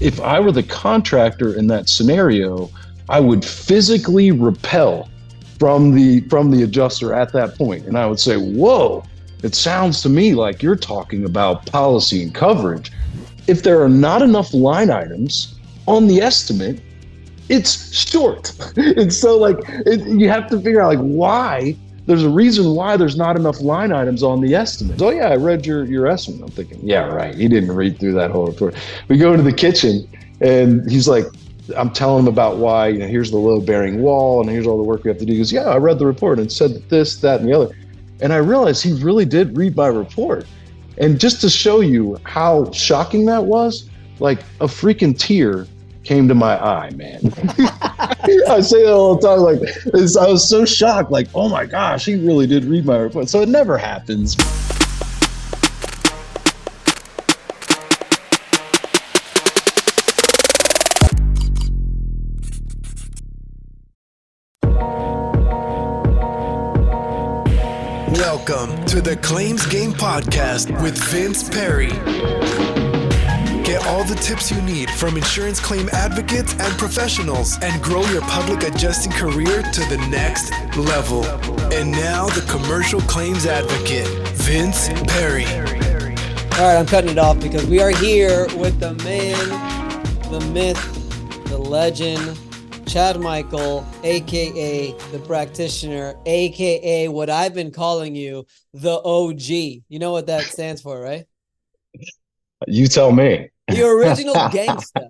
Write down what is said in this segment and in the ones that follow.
if I were the contractor in that scenario, I would physically repel from the from the adjuster at that point and I would say, "Whoa, it sounds to me like you're talking about policy and coverage." If there are not enough line items on the estimate, it's short. and so like it, you have to figure out like why there's a reason why there's not enough line items on the estimate. Oh yeah, I read your your estimate. I'm thinking, yeah, right. He didn't read through that whole report. We go into the kitchen and he's like, I'm telling him about why, you know, here's the load bearing wall and here's all the work we have to do. He goes, Yeah, I read the report and said this, that, and the other. And I realized he really did read my report. And just to show you how shocking that was, like a freaking tear came to my eye, man. I say that all the time. Like, I was so shocked. Like, oh my gosh, he really did read my report. So it never happens. Welcome to the Claims Game Podcast with Vince Perry. Get all the tips you need from insurance claim advocates and professionals and grow your public adjusting career to the next level. And now, the commercial claims advocate, Vince Perry. All right, I'm cutting it off because we are here with the man, the myth, the legend, Chad Michael, aka the practitioner, aka what I've been calling you, the OG. You know what that stands for, right? You tell me the original gangster.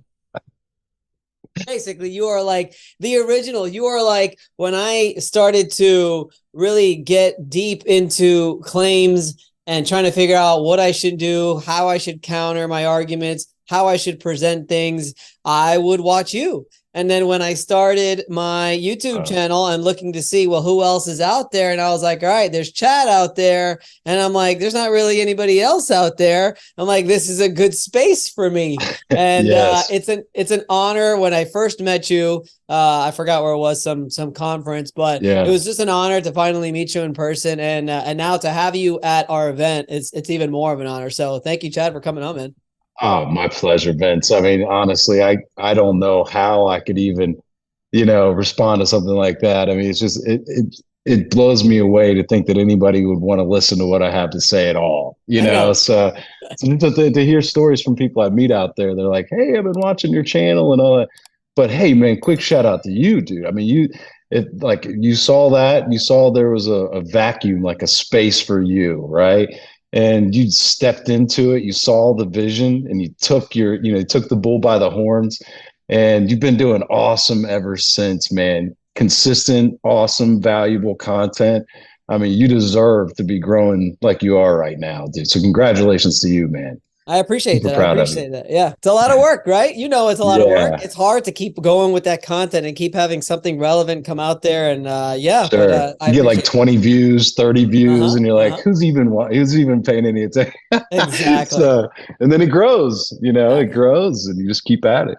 Basically, you are like the original. You are like when I started to really get deep into claims and trying to figure out what I should do, how I should counter my arguments, how I should present things. I would watch you. And then when I started my YouTube oh. channel and looking to see, well, who else is out there? And I was like, all right, there's Chad out there. And I'm like, there's not really anybody else out there. I'm like, this is a good space for me. And uh, yes. uh, it's an it's an honor when I first met you. Uh, I forgot where it was, some some conference, but yeah. it was just an honor to finally meet you in person. And uh, and now to have you at our event, it's it's even more of an honor. So thank you, Chad, for coming on, man. Oh, my pleasure, Vince. I mean, honestly, I I don't know how I could even, you know, respond to something like that. I mean, it's just it it it blows me away to think that anybody would want to listen to what I have to say at all. You know, know. so, so to, to hear stories from people I meet out there, they're like, "Hey, I've been watching your channel and all that." But hey, man, quick shout out to you, dude. I mean, you it like you saw that you saw there was a, a vacuum, like a space for you, right? And you stepped into it you saw the vision and you took your you know you took the bull by the horns. And you've been doing awesome ever since man. Consistent awesome valuable content. I mean you deserve to be growing like you are right now dude. So congratulations to you man I appreciate that. I appreciate that. Yeah. It's a lot of work, right? You know, it's a lot yeah. of work. It's hard to keep going with that content and keep having something relevant come out there. And uh, yeah, sure. But, uh, you get like 20 views, 30 views, uh-huh, and you're like, uh-huh. who's even, who's even paying any attention? exactly. so, and then it grows, you know, it grows and you just keep at it.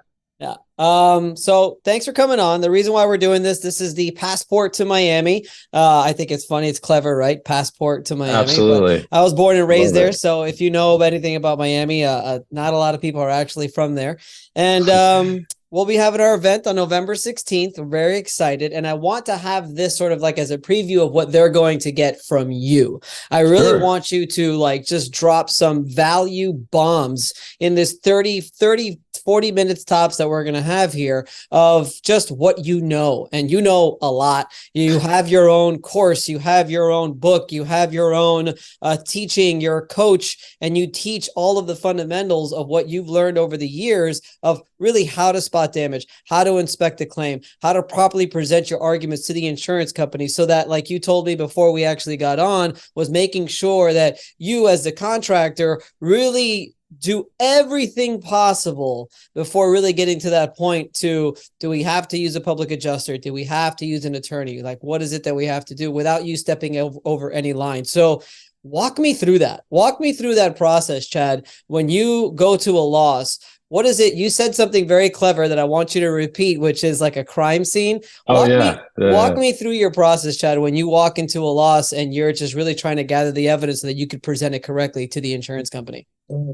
Um, so thanks for coming on. The reason why we're doing this, this is the passport to Miami. Uh, I think it's funny, it's clever, right? Passport to Miami. Absolutely. But I was born and raised there, so if you know anything about Miami, uh, uh, not a lot of people are actually from there. And um, we'll be having our event on November 16th. We're very excited. And I want to have this sort of like as a preview of what they're going to get from you. I really sure. want you to like just drop some value bombs in this 30, 30, 40 minutes tops that we're going to have here of just what you know. And you know a lot. You have your own course, you have your own book, you have your own uh, teaching, a coach, and you teach all of the fundamentals of what you've learned over the years of really how to spot damage, how to inspect a claim, how to properly present your arguments to the insurance company so that, like you told me before we actually got on, was making sure that you, as the contractor, really do everything possible before really getting to that point to do we have to use a public adjuster? Do we have to use an attorney? Like what is it that we have to do without you stepping over, any line? So walk me through that. Walk me through that process chad when you go to a loss what is it? You said something very clever that I want you to repeat, which is like a crime scene. Oh, walk oh, yeah. Me, yeah. Walk me through your process, Chad, when you walk into a loss and you're just really trying to gather the evidence so that you could present it correctly to the insurance company.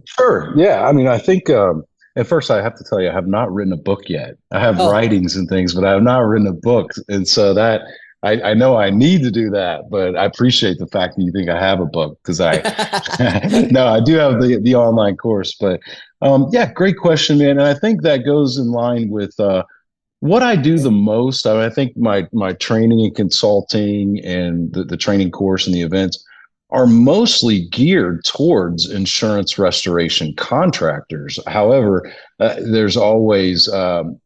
Sure. Yeah. I mean, I think, um, at first I have to tell you, I have not written a book yet. I have Oh. writings and things, but I have not written a book. And so that I, I know I need to do that, but I appreciate the fact that you think I have a book because I no, I do have the the online course. But um, yeah, great question, man. And I think that goes in line with uh, what I do the most. I, mean, I think my my training and consulting and the, the training course and the events are mostly geared towards insurance restoration contractors. However, uh, there's always um,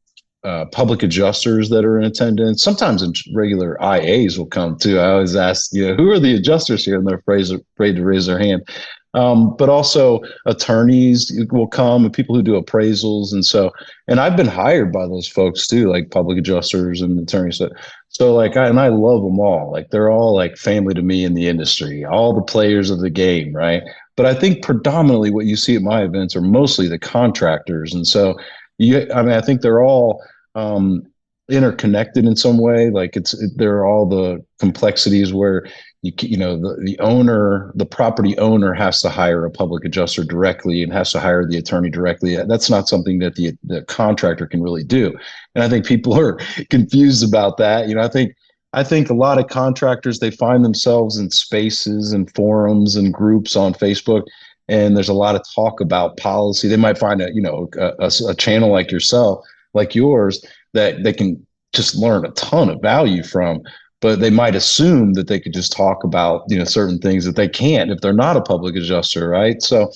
uh, public adjusters that are in attendance. Sometimes regular IAs will come too. I always ask, you know, who are the adjusters here? And they're afraid, afraid to raise their hand. Um, but also attorneys will come and people who do appraisals. And so, and I've been hired by those folks too, like public adjusters and attorneys. So, so like, I, and I love them all. Like they're all like family to me in the industry, all the players of the game, right? But I think predominantly what you see at my events are mostly the contractors. And so, you, I mean, I think they're all um, interconnected in some way. Like it's, it, there are all the complexities where you, you know, the, the owner, the property owner has to hire a public adjuster directly and has to hire the attorney directly. That's not something that the, the contractor can really do. And I think people are confused about that. You know, I think, I think a lot of contractors, they find themselves in spaces and forums and groups on Facebook and there's a lot of talk about policy. They might find a you know a, a, a, channel like yourself, like yours, that they can just learn a ton of value from. But they might assume that they could just talk about you know certain things that they can't if they're not a public adjuster, right? So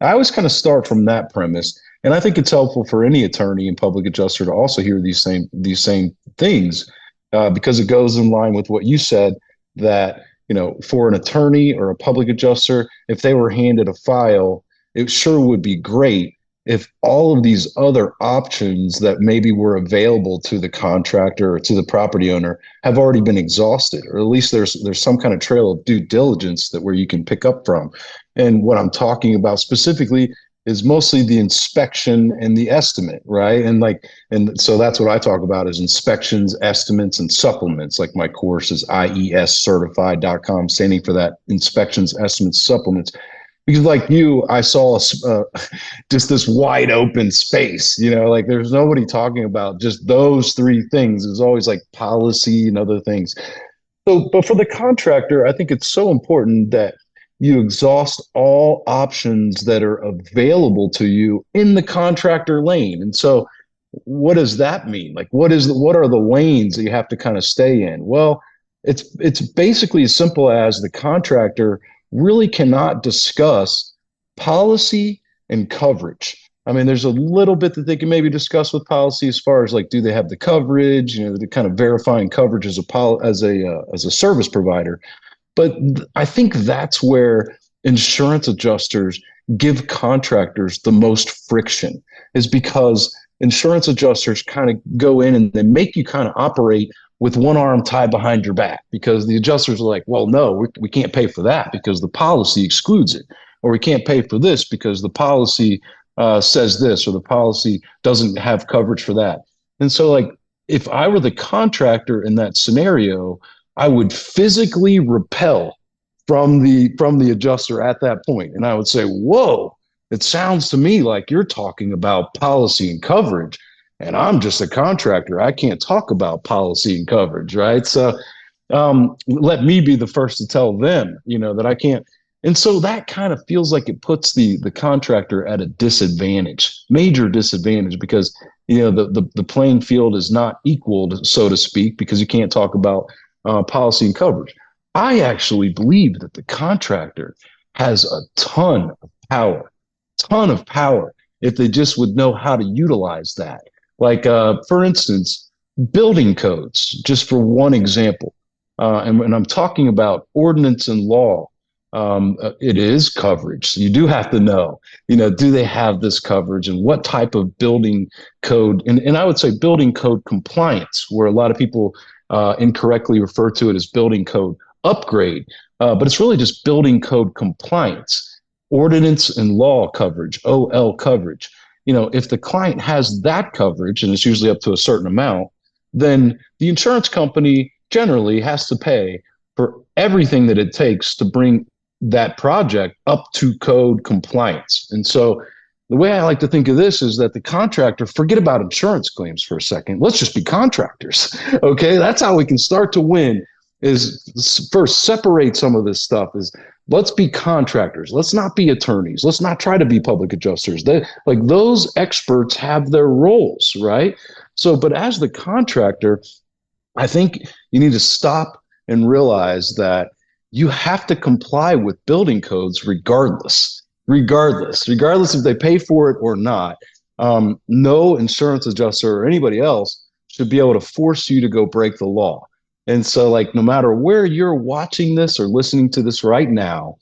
I always kind of start from that premise, and I think it's helpful for any attorney and public adjuster to also hear these same these same things uh, because it goes in line with what you said that you know, for an attorney or a public adjuster, if they were handed a file, it sure would be great if all of these other options that maybe were available to the contractor or to the property owner have already been exhausted, or at least there's there's some kind of trail of due diligence that where you can pick up from. And what I'm talking about specifically is mostly the inspection and the estimate, right? And like, and so that's what I talk about is inspections, estimates, and supplements. Like my course is IEScertified.com, standing for that inspections, estimates, supplements. Because like you, I saw uh, just this wide open space, you know, like there's nobody talking about just those three things. There's always like policy and other things. So, but for the contractor, I think it's so important that you exhaust all options that are available to you in the contractor lane. And so what does that mean? Like what is the, what are the lanes that you have to kind of stay in? Well, it's it's basically as simple as the contractor really cannot discuss policy and coverage. I mean, there's a little bit that they can maybe discuss with policy as far as like, do they have the coverage? You know, the kind of verifying coverage as a pol- as a uh, as a service provider. But I think that's where insurance adjusters give contractors the most friction, is because insurance adjusters kind of go in and they make you kind of operate with one arm tied behind your back because the adjusters are like, well, no, we, we can't pay for that because the policy excludes it, or we can't pay for this because the policy uh, says this, or the policy doesn't have coverage for that. And so, like, if I were the contractor in that scenario, I would physically repel from the from the adjuster at that point, and I would say, "Whoa, it sounds to me like you're talking about policy and coverage, and I'm just a contractor. I can't talk about policy and coverage, right?" So, um, let me be the first to tell them, you know, that I can't. And so that kind of feels like it puts the the contractor at a disadvantage, major disadvantage, because you know the the, the playing field is not equal, so to speak, because you can't talk about uh, policy and coverage. I actually believe that the contractor has a ton of power, ton of power, if they just would know how to utilize that. Like, uh, for instance, building codes, just for one example. Uh, and when I'm talking about ordinance and law, um, uh, it is coverage. So you do have to know, you know, do they have this coverage and what type of building code? And, and I would say building code compliance, where a lot of people uh, incorrectly refer to it as building code upgrade, uh, but it's really just building code compliance, ordinance and law coverage, OL coverage. You know, if the client has that coverage, and it's usually up to a certain amount, then the insurance company generally has to pay for everything that it takes to bring that project up to code compliance. And so the way I like to think of this is that the contractor, forget about insurance claims for a second. Let's just be contractors. Okay. That's how we can start to win is first separate some of this stuff is let's be contractors. Let's not be attorneys. Let's not try to be public adjusters. They, like those experts have their roles, right? So, but as the contractor, I think you need to stop and realize that you have to comply with building codes regardless, regardless, regardless if they pay for it or not. Um, no insurance adjuster or anybody else should be able to force you to go break the law. And so, like, no matter where you're watching this or listening to this right now,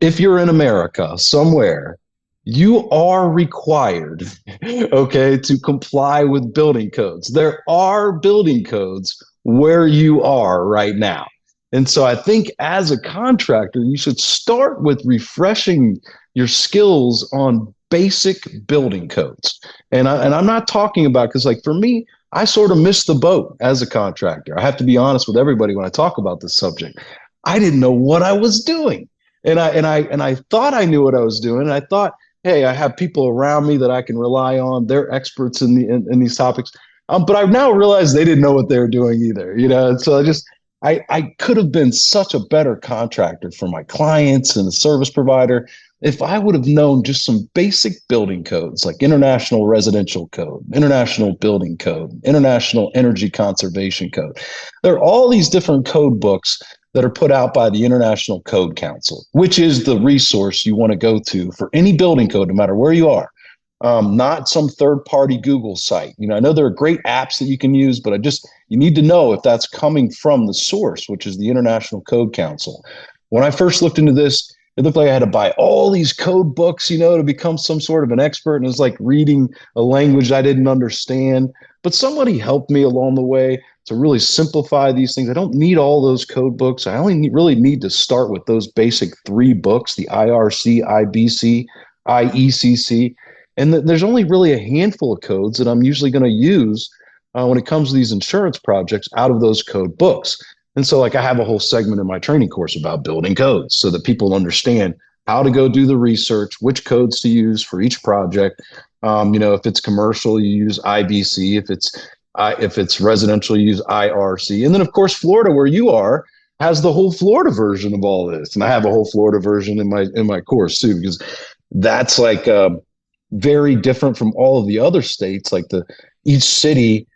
if you're in America somewhere, you are required, okay, to comply with building codes. There are building codes where you are right now. And so I think as a contractor, you should start with refreshing your skills on basic building codes. And, I, and I'm not talking about, because like for me, I sort of missed the boat as a contractor. I have to be honest with everybody when I talk about this subject. I didn't know what I was doing. And I and I and I thought I knew what I was doing. And I thought, hey, I have people around me that I can rely on. They're experts in the in, in these topics. Um, but I've now realized they didn't know what they were doing either. You know, and so I just I I could have been such a better contractor for my clients and a service provider if I would have known just some basic building codes like International Residential Code, International Building Code, International Energy Conservation Code, there are all these different code books that are put out by the International Code Council, which is the resource you want to go to for any building code, no matter where you are. Um, not some third party Google site. You know, I know there are great apps that you can use, but I just, you need to know if that's coming from the source, which is the International Code Council. When I first looked into this, it looked like I had to buy all these code books, you know, to become some sort of an expert. And it was like reading a language I didn't understand. But somebody helped me along the way to really simplify these things. I don't need all those code books. I only need, really need to start with those basic three books the IRC, IBC, IECC. And th- there's only really a handful of codes that I'm usually going to use uh, when it comes to these insurance projects out of those code books. And so, like, I have a whole segment in my training course about building codes so that people understand how to go do the research, which codes to use for each project. Um, you know, if it's commercial, you use IBC. If it's uh, if it's residential, you use IRC. And then, of course, Florida, where you are, has the whole Florida version of all this. And I have a whole Florida version in my in my course too, because that's like uh, very different from all of the other states. Like the each city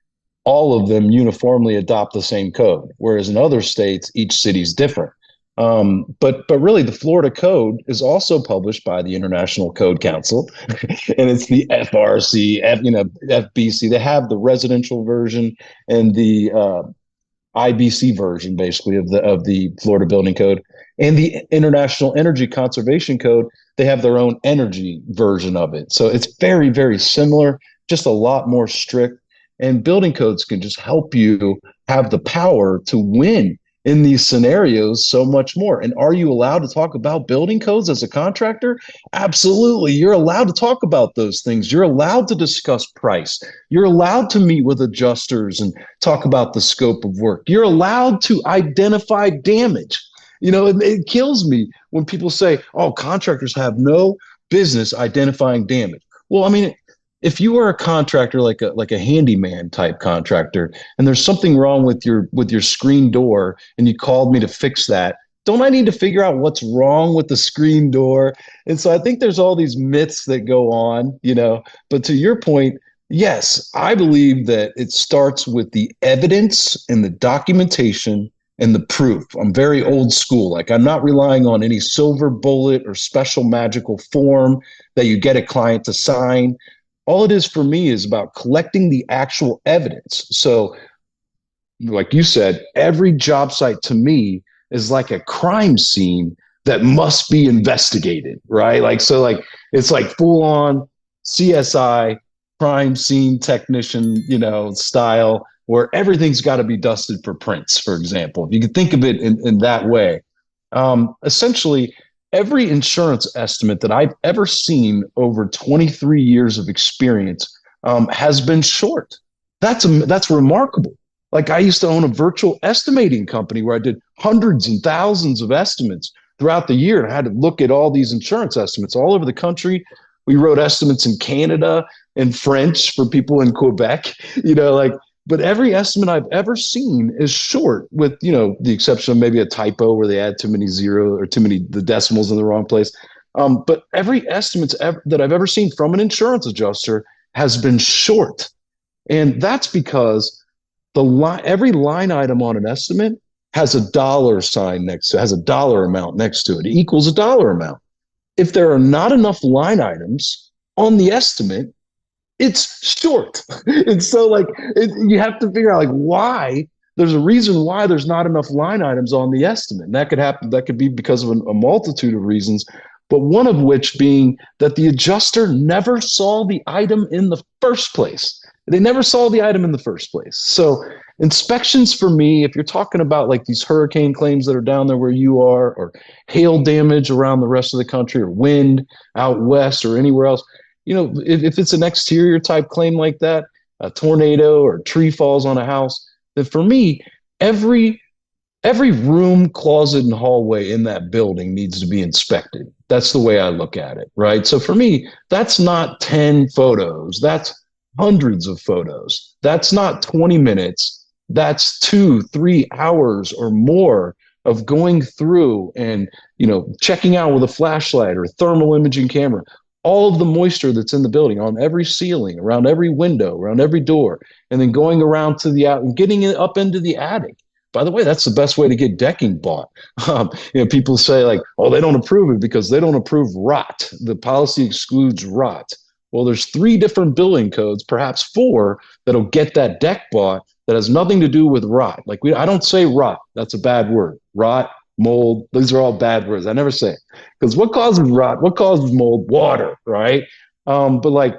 all of them uniformly adopt the same code, whereas in other states, each city is different. Um, but but really, the Florida Code is also published by the International Code Council, and it's the FRC, F, you know, FBC. They have the residential version and the uh, IBC version, basically of the of the Florida Building Code, and the International Energy Conservation Code. They have their own energy version of it, so it's very very similar, just a lot more strict and building codes can just help you have the power to win in these scenarios so much more. And are you allowed to talk about building codes as a contractor? Absolutely. You're allowed to talk about those things. You're allowed to discuss price. You're allowed to meet with adjusters and talk about the scope of work. You're allowed to identify damage. You know, it, it kills me when people say, oh, contractors have no business identifying damage. Well, I mean, if you are a contractor like a like a handyman type contractor and there's something wrong with your with your screen door and you called me to fix that don't i need to figure out what's wrong with the screen door? And so i think there's all these myths that go on you know but to your point yes i believe that it starts with the evidence and the documentation and the proof. I'm very old school like i'm not relying on any silver bullet or special magical form that you get a client to sign all it is for me is about collecting the actual evidence. So, like you said, every job site to me is like a crime scene that must be investigated, right? Like, so, like, it's like full on CSI crime scene technician, you know, style where everything's got to be dusted for prints, for example. If you could think of it in, in that way. Um, essentially, every insurance estimate that I've ever seen over 23 years of experience um, has been short. That's that's remarkable. Like I used to own a virtual estimating company where I did hundreds and thousands of estimates throughout the year, and I had to look at all these insurance estimates all over the country. We wrote estimates in Canada and French for people in Quebec, you know, like, but every estimate I've ever seen is short, with you know the exception of maybe a typo where they add too many zero or too many the decimals in the wrong place. Um, but every estimate ever, that I've ever seen from an insurance adjuster has been short, and that's because the line every line item on an estimate has a dollar sign next to has a dollar amount next to it. It equals a dollar amount. If there are not enough line items on the estimate, it's short. and so like it, you have to figure out like why there's a reason why there's not enough line items on the estimate. And that could happen. That could be because of a, a multitude of reasons, but one of which being that the adjuster never saw the item in the first place. They never saw the item in the first place. So inspections for me, if you're talking about like these hurricane claims that are down there where you are, or hail damage around the rest of the country, or wind out west, or anywhere else, you know, if, if it's an exterior type claim like that, a tornado or tree falls on a house, then for me, every every room, closet, and hallway in that building needs to be inspected. That's the way I look at it, right? So for me, that's not 10 photos. That's hundreds of photos. That's not 20 minutes. That's two, three hours or more of going through and you know checking out with a flashlight or thermal imaging camera all of the moisture that's in the building on every ceiling around every window around every door and then going around to the out and getting it up into the attic by the way that's the best way to get decking bought um, you know people say like oh they don't approve it because they don't approve rot the policy excludes rot well, there's three different building codes, perhaps four, that'll get that deck bought that has nothing to do with rot. Like we, I don't say rot. That's a bad word. Rot, mold, these are all bad words. I never say it because what causes rot? What causes mold? Water, right? Um, but like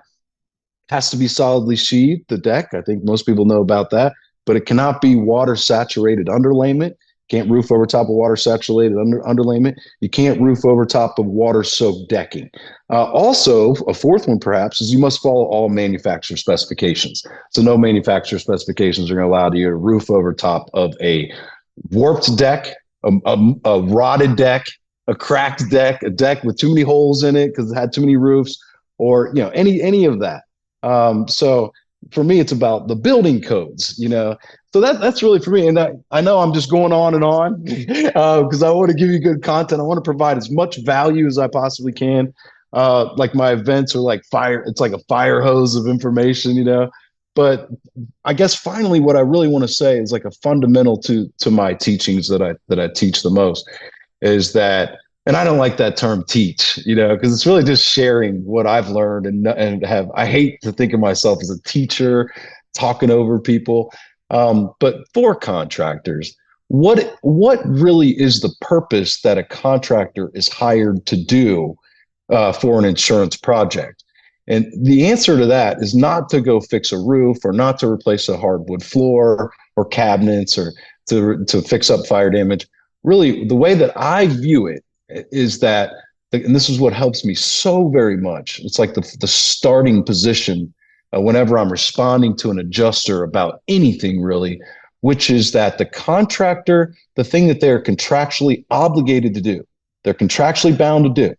has to be solidly sheathed. The deck, I think most people know about that, but it cannot be water saturated underlayment. Can't roof over top of water saturated under, underlayment. You can't roof over top of water soaked decking. Uh, also, a fourth one perhaps is you must follow all manufacturer specifications. So no manufacturer specifications are going to allow you to roof over top of a warped deck, a, a, a rotted deck, a cracked deck, a deck with too many holes in it because it had too many roofs, or you know any any of that. Um, so for me, it's about the building codes, you know. So that that's really for me. And I, I know I'm just going on and on because uh, I want to give you good content. I want to provide as much value as I possibly can. Uh, like my events are like fire. It's like a fire hose of information, you know. But I guess finally, what I really want to say is like a fundamental to to my teachings that I that I teach the most is that and I don't like that term teach, you know, because it's really just sharing what I've learned and and have. I hate to think of myself as a teacher, talking over people. Um, but for contractors, what what really is the purpose that a contractor is hired to do uh, for an insurance project? And the answer to that is not to go fix a roof or not to replace a hardwood floor or cabinets or to to fix up fire damage. Really, the way that I view it is that and this is what helps me so very much it's like the, the starting position uh, whenever i'm responding to an adjuster about anything really which is that the contractor the thing that they're contractually obligated to do they're contractually bound to do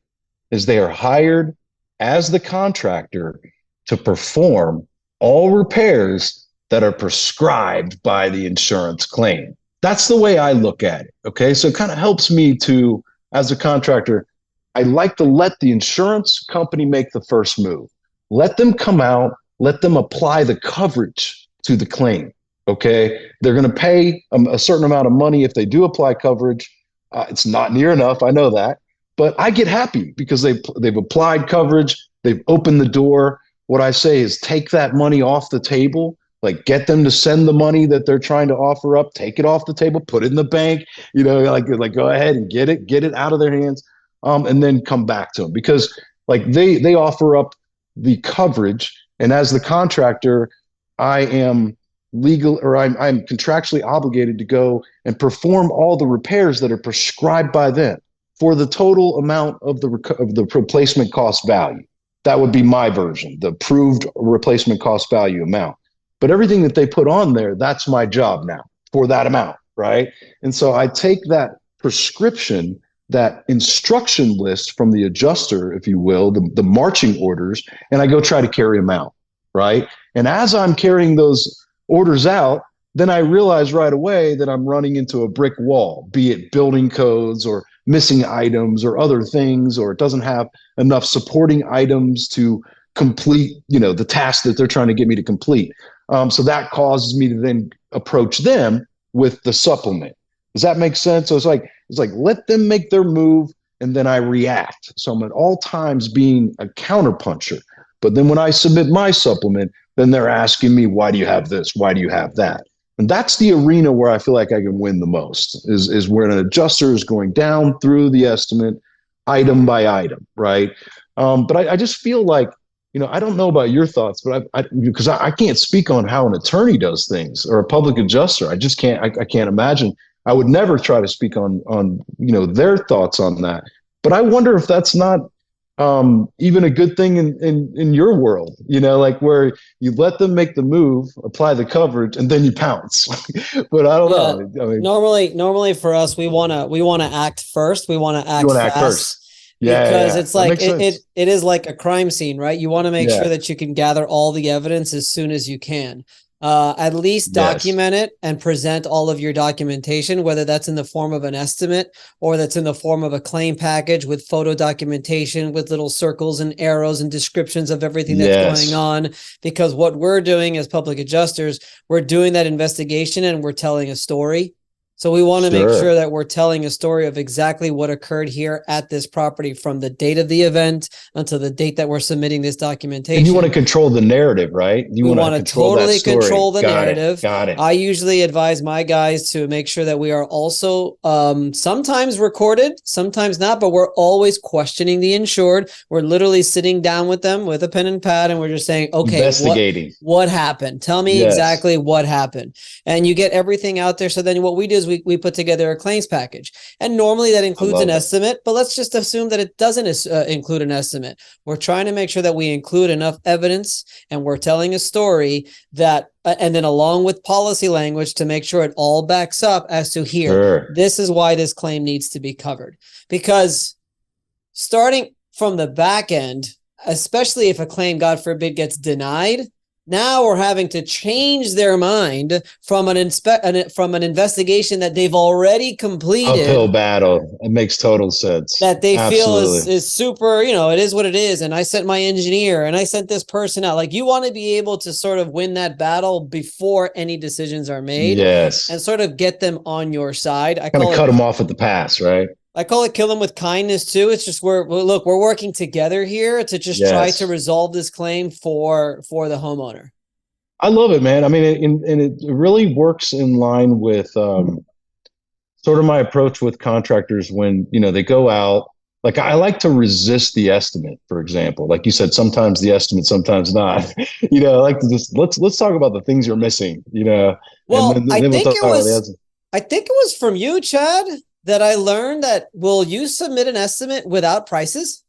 is they are hired as the contractor to perform all repairs that are prescribed by the insurance claim that's the way i look at it okay so it kind of helps me to as a contractor, I like to let the insurance company make the first move. Let them come out, let them apply the coverage to the claim. Okay. They're going to pay a, a, certain amount of money if they do apply coverage. Uh, it's not near enough. I know that. But I get happy because they've, they've applied coverage, they've opened the door. What I say is take that money off the table like get them to send the money that they're trying to offer up take it off the table put it in the bank you know like like go ahead and get it get it out of their hands um, and then come back to them because like they they offer up the coverage and as the contractor i am legal or i'm, I'm contractually obligated to go and perform all the repairs that are prescribed by them for the total amount of the of the replacement cost value that would be my version the approved replacement cost value amount but everything that they put on there, that's my job now for that amount, right? And so I take that prescription that instruction list from the adjuster, if you will, the, the marching orders, and I go try to carry them out, right? And as I'm carrying those orders out, then I realize right away that I'm running into a brick wall, be it building codes or missing items or other things, or it doesn't have enough supporting items to complete, you know, the task that they're trying to get me to complete. Um, so that causes me to then approach them with the supplement. Does that make sense? So it's like it's like let them make their move and then I react. So I'm at all times being a counterpuncher. But then when I submit my supplement, then they're asking me, why do you have this? Why do you have that? And that's the arena where I feel like I can win the most is, is where an adjuster is going down through the estimate item by item, right? Um, but I, I, just feel like, you know, I don't know about your thoughts, but I, I because I, I, can't speak on how an attorney does things or a public adjuster. I just can't, I, I can't imagine. I would never try to speak on, on, you know, their thoughts on that. But I wonder if that's not um, even a good thing in, in in your world you know like where you let them make the move apply the coverage and then you pounce. But i don't yeah. know. I mean, normally normally for us we want to we want to act first. We want to act, act first. Yeah, because yeah, it's like it, it, it is like a crime scene right? You want to make sure that you can gather all the evidence as soon as you can uh, at least document yes. it and present all of your documentation, whether that's in the form of an estimate or that's in the form of a claim package with photo documentation with little circles and arrows and descriptions of everything that's yes. going on. Because what we're doing as public adjusters, we're doing that investigation and we're telling a story. So we want to sure. make sure that we're telling a story of exactly what occurred here at this property from the date of the event until the date that we're submitting this documentation. And you want to control the narrative, right? You we want to totally control the Got narrative. It. Got it. I usually advise my guys to make sure that we are also um, sometimes recorded, sometimes not, but we're always questioning the insured. We're literally sitting down with them with a pen and pad, and we're just saying, okay, investigating what, what happened? Tell me yes. exactly what happened. And you get everything out there. So then what we do is we, we put together a claims package. And normally that includes an it. estimate, but let's just assume that it doesn't uh, include an estimate. We're trying to make sure that we include enough evidence and we're telling a story that, uh, and then along with policy language to make sure it all backs up as to here, sure. this is why this claim needs to be covered. Because starting from the back end, especially if a claim, God forbid, gets denied, now we're having to change their mind from an inspe- from an investigation that they've already completed. Uphill battle. It makes total sense. That they Absolutely. feel is, is super, you know, it is what it is. And I sent my engineer and I sent this person out. Like you want to be able to sort of win that battle before any decisions are made. Yes. And sort of get them on your side. I kind of cut them off at the pass, right? I call it kill them with kindness too. It's just we're look, we're working together here to just yes. try to resolve this claim for for the homeowner. I love it, man. I mean, it, and it really works in line with um, sort of my approach with contractors when you know they go out. Like I like to resist the estimate, for example. Like you said, sometimes the estimate, sometimes not. you know, I like to just let's let's talk about the things you're missing. You know. Well, then, then I think we'll it was. I think it was from you, Chad that I learned that will you submit an estimate without prices?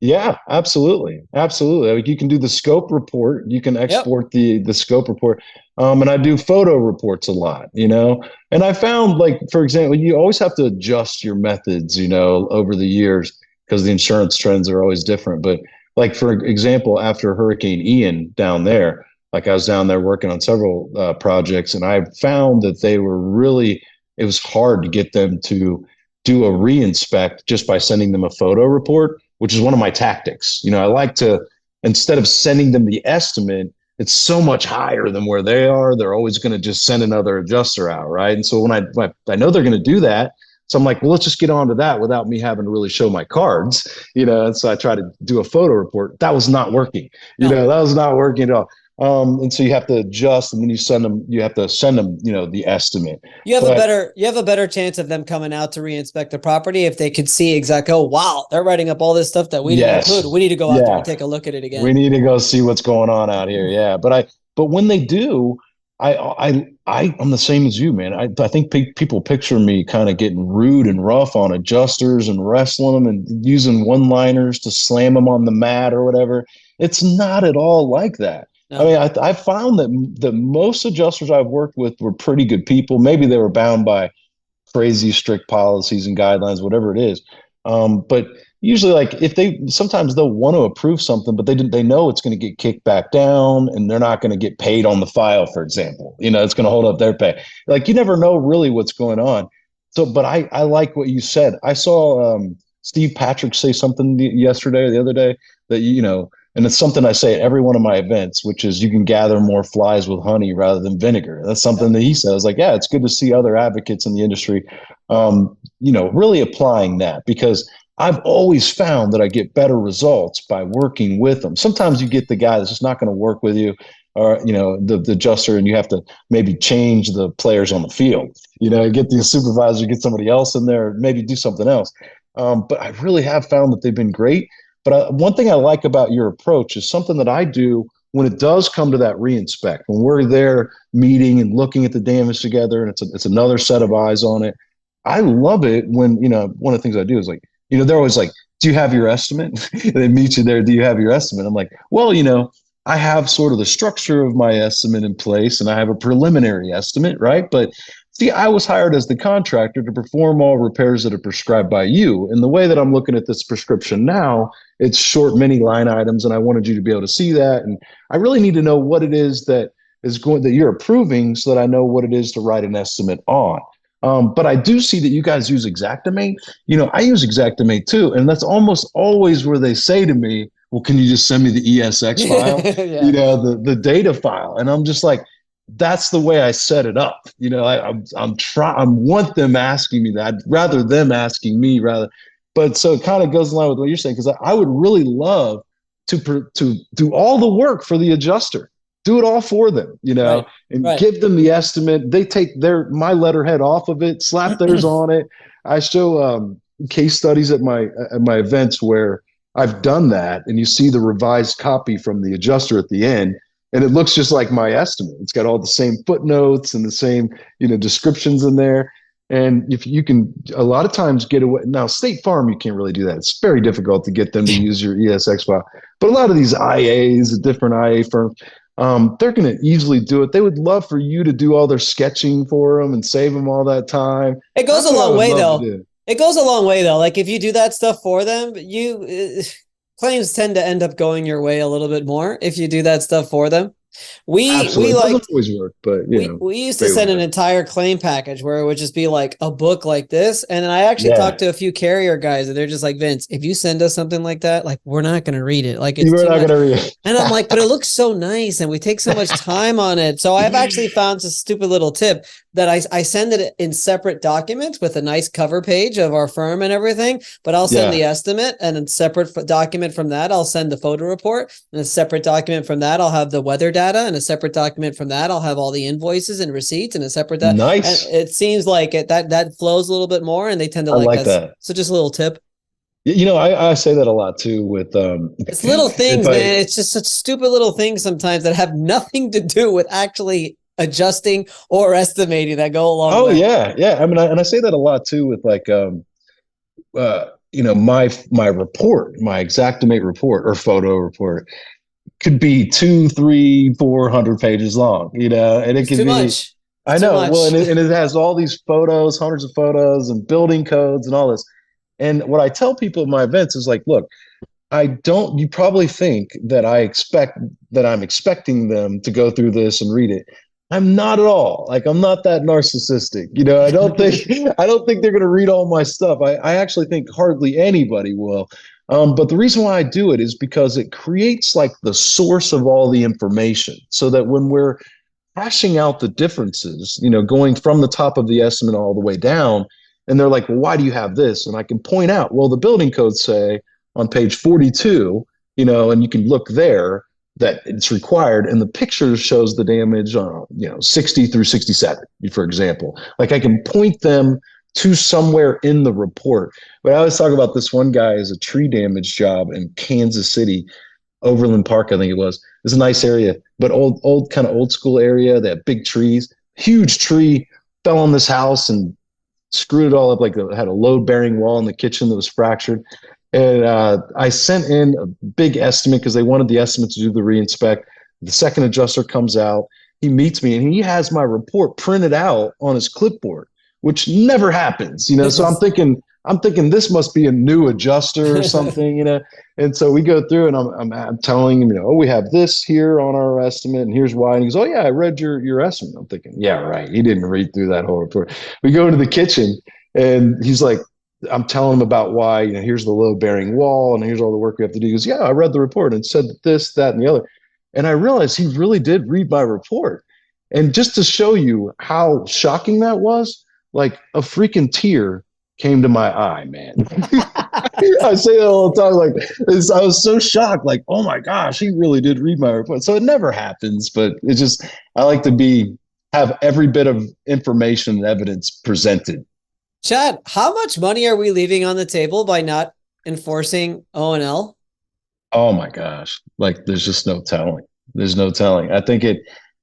Yeah, absolutely, absolutely. Like you can do the scope report. You can export yep. the the scope report. Um, and I do photo reports a lot, you know. And I found, like for example, you always have to adjust your methods, you know, over the years because the insurance trends are always different. But like for example, after Hurricane Ian down there, like I was down there working on several uh, projects, and I found that they were really it was hard to get them to do a reinspect just by sending them a photo report, which is one of my tactics. You know, I like to instead of sending them the estimate, it's so much higher than where they are. They're always going to just send another adjuster out, right? And so when I when I, know they're going to do that, so I'm like, well, let's just get on to that without me having to really show my cards, you know. And so I try to do a photo report. That was not working, you no. know, that was not working at all. Um, and so you have to adjust, and when you send them. You have to send them, you know, the estimate. You have but, a better, you have a better chance of them coming out to reinspect the property if they could see exactly. Oh, wow, they're writing up all this stuff that we yes. didn't include. We need to go out yeah. there and take a look at it again. We need to go see what's going on out here. Yeah, but I, but when they do, I, I, I, I'm the same as you, man. I, I think pe- people picture me kind of getting rude and rough on adjusters and wrestling them and using one-liners to slam them on the mat or whatever. It's not at all like that no. I mean, I, I found that the most adjusters I've worked with were pretty good people. Maybe they were bound by crazy strict policies and guidelines, whatever it is. Um, but usually, like if they sometimes they'll want to approve something, but they didn't. they know it's going to get kicked back down, and they're not going to get paid on the file, for example. You know, it's going to hold up their pay. Like you never know really what's going on. So, but I I like what you said. I saw um, Steve Patrick say something yesterday or the other day that you know and it's something I say at every one of my events, which is you can gather more flies with honey rather than vinegar. That's something that he says. Like, yeah, it's good to see other advocates in the industry, um, you know, really applying that because I've always found that I get better results by working with them. Sometimes you get the guy that's just not going to work with you, or you know, the the adjuster, and you have to maybe change the players on the field. You know, get the supervisor, get somebody else in there, maybe do something else. Um, but I really have found that they've been great but I, one thing I like about your approach is something that I do when it does come to that reinspect, when we're there meeting and looking at the damage together, and it's a, it's another set of eyes on it. I love it when you know one of the things I do is like you know they're always like, "Do you have your estimate?" And they meet you there. Do you have your estimate? I'm like, well, you know, I have sort of the structure of my estimate in place, and I have a preliminary estimate, right? But See, I was hired as the contractor to perform all repairs that are prescribed by you. And the way that I'm looking at this prescription now, it's short mini line items, and I wanted you to be able to see that. And I really need to know what it is that is going that you're approving so that I know what it is to write an estimate on. Um, but I do see that you guys use Xactimate. You know, I use Xactimate too, and that's almost always where they say to me, "Well, can you just send me the ESX file? yeah. You know, the the data file?" And I'm just like, that's the way I set it up. You know, I, I'm I'm trying. I want them asking me that, rather them asking me rather. But so it kind of goes along with what you're saying because I, I, would really love to to do all the work for the adjuster, do it all for them, you know, right. and right. give them the estimate. They take their my letterhead off of it, slap theirs on it. I show um, case studies at my at my events where I've done that, and you see the revised copy from the adjuster at the end and it looks just like my estimate. It's got all the same footnotes and the same you know descriptions in there. And if you can, a lot of times get away. Now, State Farm, you can't really do that. It's very difficult to get them to use your ESX file. But a lot of these IAs, different IA firms, um, they're going to easily do it. They would love for you to do all their sketching for them and save them all that time. It goes That's a long way, though. It goes a long way, though. Like if you do that stuff for them, you. Claims tend to end up going your way a little bit more if you do that stuff for them. We Absolutely. we like always work, but you we, know, we used to send an entire claim package where it would just be like a book like this. And I actually yeah. talked to a few carrier guys and they're just like, Vince, if you send us something like that, like we're not gonna read it. Like it's we're not much. gonna read it. and I'm like, but it looks so nice and we take so much time on it. So I've actually found a stupid little tip that I, I send it in separate documents with a nice cover page of our firm and everything. But I'll send yeah. the estimate and a separate document from that. I'll send the photo report and a separate document from that. I'll have the weather data and a separate document from that. I'll have all the invoices and receipts and a separate. Da- nice. And it seems like it that that flows a little bit more, and they tend to like, like that. So just a little tip. You know, I, I say that a lot too with um it's little things, I, man. It's just such stupid little things sometimes that have nothing to do with actually adjusting or estimating that go along. Oh yeah, yeah. I mean, I, and I say that a lot too with like, um, uh, you know, my my report, my Xactimate report or photo report could be two, three, four hundred pages long. You know, and it it's can be. Much. I know. Well, and it, and it has all these photos, hundreds of photos, and building codes and all this. And what I tell people at my events is like, look, I don't. You probably think that I expect that I'm expecting them to go through this and read it. I'm not at all. Like I'm not that narcissistic. You know, I don't think I don't think they're gonna read all my stuff. I, I actually think hardly anybody will. Um, but the reason why I do it is because it creates like the source of all the information so that when we're hashing out the differences, you know, going from the top of the estimate all the way down, and they're like, well, why do you have this? And I can point out, well, the building codes say on page 42, you know, and you can look there that it's required and the picture shows the damage on you know 60 through 67 for example. Like i can point them to somewhere in the report. But i always talk about this one guy is a tree damage job in kansas city overland park i think it was. It's a nice area but old old kind of old school area. Have big trees. Huge tree fell on this house and screwed it all up like it had a load bearing wall in the kitchen that was fractured and uh, I sent in a big estimate because they wanted the estimate to do the reinspect. The second adjuster comes out. He meets me and he has my report printed out on his clipboard which never happens. You know, so I'm thinking I'm thinking this must be a new adjuster or something, you know. And so we go through and I'm, I'm, I'm, telling him, you know, oh, we have this here on our estimate and here's why. And he goes, oh, yeah, I read your, your estimate. I'm thinking, yeah, right. He didn't read through that whole report. We go into the kitchen and he's like, I'm telling him about why, you know, here's the load bearing wall and here's all the work we have to do. He goes, yeah, I read the report and said this, that, and the other. And I realized he really did read my report. And just to show you how shocking that was, like a freaking tear came to my eye, man. I say that all the time. Like, I was so shocked. Like, oh my gosh, he really did read my report. So it never happens, but it's just I like to be have every bit of information and evidence presented. Chad, how much money are we leaving on the table by not enforcing O and L? Oh my gosh, like there's just no telling. There's no telling. I think it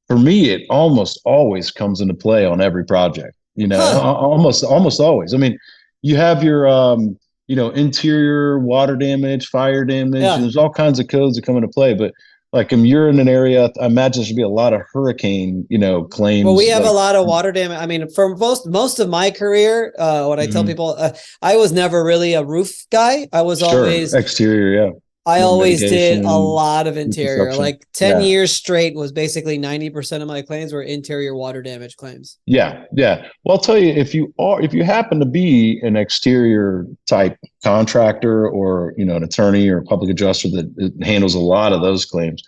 for me, it almost always comes into play on every project. You know, huh. almost almost always. I mean, you have your um, you know interior water damage, fire damage. Yeah. There's all kinds of codes that come into play, but like if you're in an area, I imagine there should be a lot of hurricane, you know, claims. Well, we have like, a lot of water damage. I mean, for most most of my career, uh, what I tell mm-hmm. people, uh, I was never really a roof guy. I was sure. always exterior, yeah. I always did a lot of interior. Like 10 yeah. years straight was basically 90% of my claims were interior water damage claims. Yeah. Yeah. Well, I'll tell you if you are if you happen to be an exterior type contractor or, you know, an attorney or a public adjuster that handles a lot of those claims,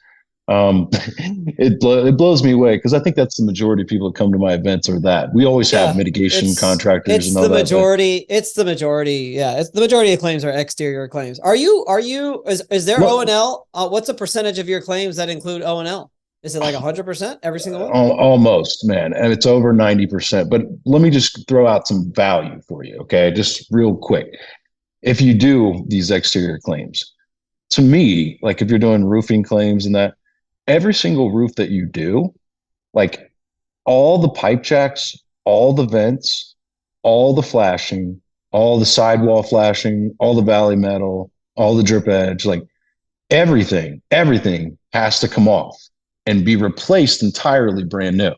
um, it it blows me away because I think that's the majority of people that come to my events are that we always yeah, have mitigation it's, contractors. It's the majority. That, it's the majority. Yeah, it's the majority of claims are exterior claims. Are you? Are you? Is is there O and L? Uh, what's a percentage of your claims that include O and L? Is it like hundred percent every single one? Almost, man, and it's over ninety percent. But let me just throw out some value for you, okay? Just real quick. If you do these exterior claims, to me, like if you're doing roofing claims and that every single roof that you do, like all the pipe jacks, all the vents, all the flashing, all the sidewall flashing, all the valley metal, all the drip edge, like everything, everything has to come off and be replaced entirely brand new.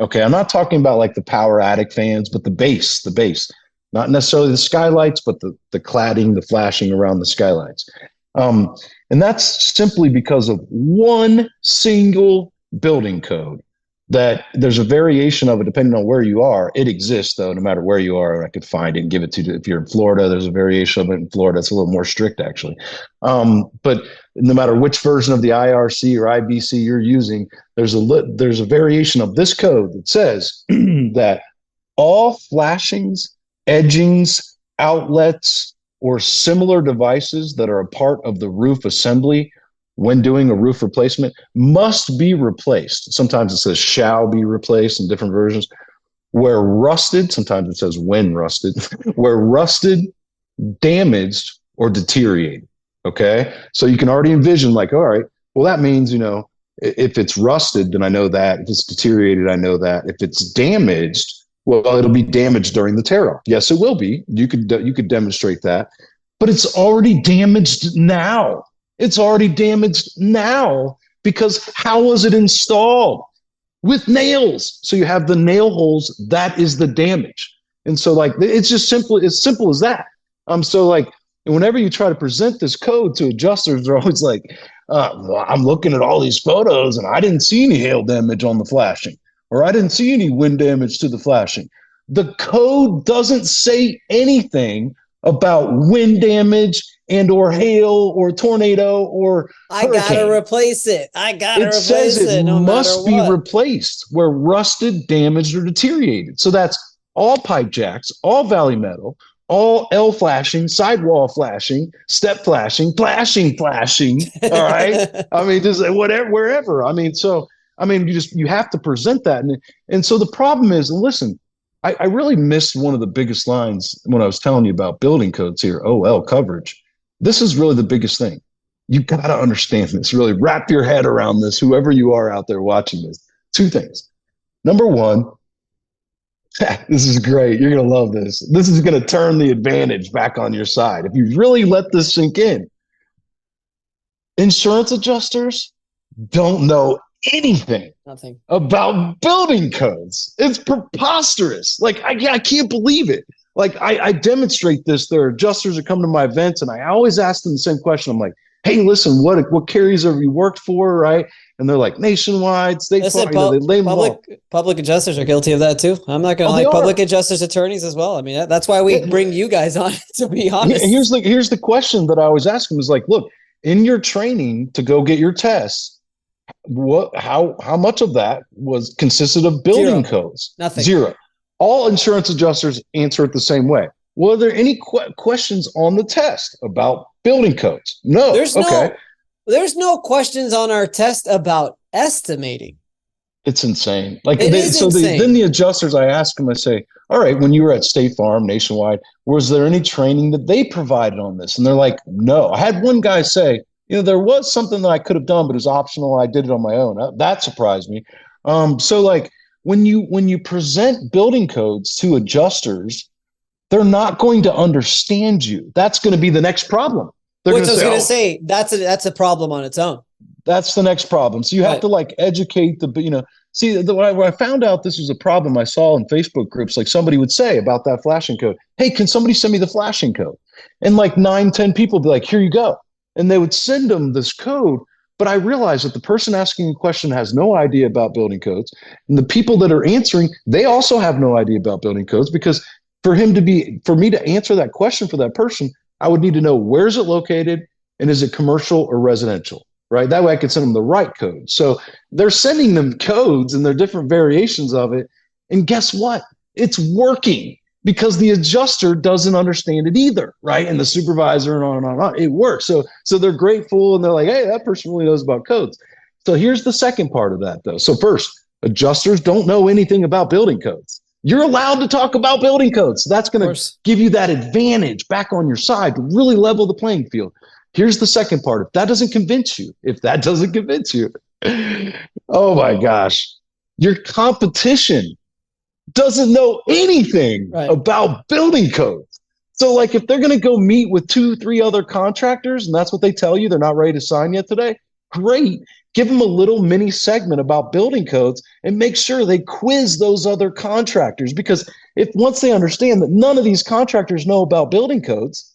Okay. I'm not talking about like the power attic fans, but the base, the base, not necessarily the skylights, but the, the cladding, the flashing around the skylights. Um, and that's simply because of one single building code that there's a variation of it depending on where you are. It exists though, no matter where you are. I could find it and give it to you. If you're in Florida, there's a variation of it in Florida. It's a little more strict actually. Um, but no matter which version of the IRC or IBC you're using, there's a there's a variation of this code that says that all flashings, edgings, outlets, or similar devices that are a part of the roof assembly when doing a roof replacement must be replaced. Sometimes it says shall be replaced in different versions. Where rusted, sometimes it says when rusted, where rusted, damaged, or deteriorated. Okay. So you can already envision, like, all right, well, that means, you know, if it's rusted, then I know that. If it's deteriorated, I know that. If it's damaged, well, it'll be damaged during the tear off. Yes, it will be. You could you could demonstrate that, but it's already damaged now. It's already damaged now because how was it installed? With nails. So you have the nail holes. That is the damage. And so like it's just simple. It's simple as that. Um. So like whenever you try to present this code to adjusters, they're always like, uh, well, I'm looking at all these photos and I didn't see any hail damage on the flashing or I didn't see any wind damage to the flashing. The code doesn't say anything about wind damage and or hail or tornado or hurricane. I gotta replace it. I gotta it replace says it, it no must be replaced where rusted, damaged, or deteriorated. So that's all pipe jacks, all valley metal, all L flashing, sidewall flashing, step flashing, flashing, flashing. All right. I mean, just whatever, wherever. I mean, so I mean, you just you have to present that, and and so the problem is, listen, I, I really missed one of the biggest lines when I was telling you about building codes here, OL coverage. This is really the biggest thing. You got to understand this. Really wrap your head around this. Whoever you are out there watching this, two things. Number one, this is great. You're going to love this. This is going to turn the advantage back on your side. If you really let this sink in, insurance adjusters don't know anything Nothing. about building codes. It's preposterous. Like I, I can't believe it. Like I, I demonstrate this. There are adjusters that come to my events, and I always ask them the same question. I'm like, "Hey, listen, what what carriers have you worked for?" Right? And they're like, "Nationwide, state Listen, farm." You know, they all. public public adjusters are guilty of that too. I'm not gonna Oh, are. Public adjusters attorneys as well. I mean, that, that's why we bring you guys on. To be honest, here's the here's the question that I always ask them is like, look, in your training to go get your tests, what how how much of that was consisted of building Zero. codes? Nothing. Zero. All insurance adjusters answer it the same way. Were there any que- questions on the test about building codes? No. There's okay. no there's no questions on our test about estimating. It's insane. Like It they, so the, insane. then the adjusters, I ask them, I say, "All right, when you were at State Farm Nationwide, was there any training that they provided on this?" And they're like, "No." I had one guy say, "You know, there was something that I could have done, but it was optional. I did it on my own." Uh, That surprised me. Um, so like when you when you present building codes to adjusters, they're not going to understand you. That's going to be the next problem. They're Which I was gonna "Oh, say that's a that's a problem on its own. that's the next problem. So you have Right. to like educate the, you know, see the, when, I, when I found out this was a problem, I saw in Facebook groups, like somebody would say about that flashing code, Hey, can somebody send me the flashing code? And like nine, 10 people would be like, here you go. And they would send them this code. But I realized that the person asking the question has no idea about building codes. And the people that are answering, they also have no idea about building codes because for him to be, for me to answer that question for that person, I would need to know where is it located and is it commercial or residential? right? That way I could send them the right code. So they're sending them codes and they're different variations of it. And guess what? It's working because the adjuster doesn't understand it either, right? And the supervisor and on and on and on. It works. So so they're grateful and they're like, hey, that person really knows about codes. So here's the second part of that though. So first, adjusters don't know anything about building codes. You're allowed to talk about building codes. So that's going to give you that advantage back on your side to really level the playing field. Here's the second part. If that doesn't convince you, if that doesn't convince you, oh my gosh, your competition doesn't know anything Right. about building codes. So, like, if they're going to go meet with two, three other contractors, and that's what they tell you, they're not ready to sign yet today. Great. Give them a little mini segment about building codes and make sure they quiz those other contractors. Because if once they understand that none of these contractors know about building codes,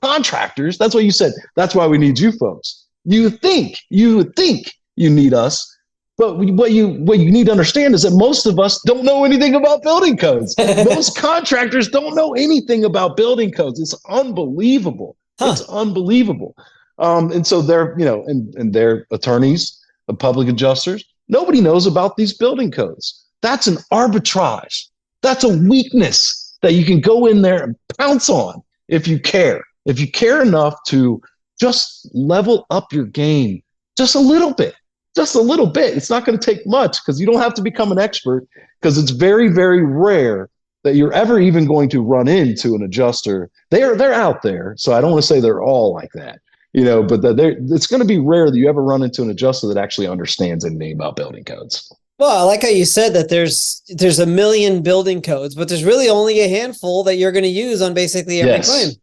contractors, that's what you said. That's why we need you folks. You think, you think you need us. But what you what you need to understand is that most of us don't know anything about building codes. most contractors don't know anything about building codes. It's unbelievable. Huh. It's unbelievable. Um, and so they're, you know, and, and their attorneys, the public adjusters, nobody knows about these building codes. That's an arbitrage. That's a weakness that you can go in there and pounce on if you care. If you care enough to just level up your game just a little bit, just a little bit. It's not going to take much because you don't have to become an expert because it's very, very rare that you're ever even going to run into an adjuster. They're they're out there, so I don't want to say they're all like that, you know. But it's going to be rare that you ever run into an adjuster that actually understands anything about building codes. Well, I like how you said that there's there's a million building codes, but there's really only a handful that you're going to use on basically every Yes. claim.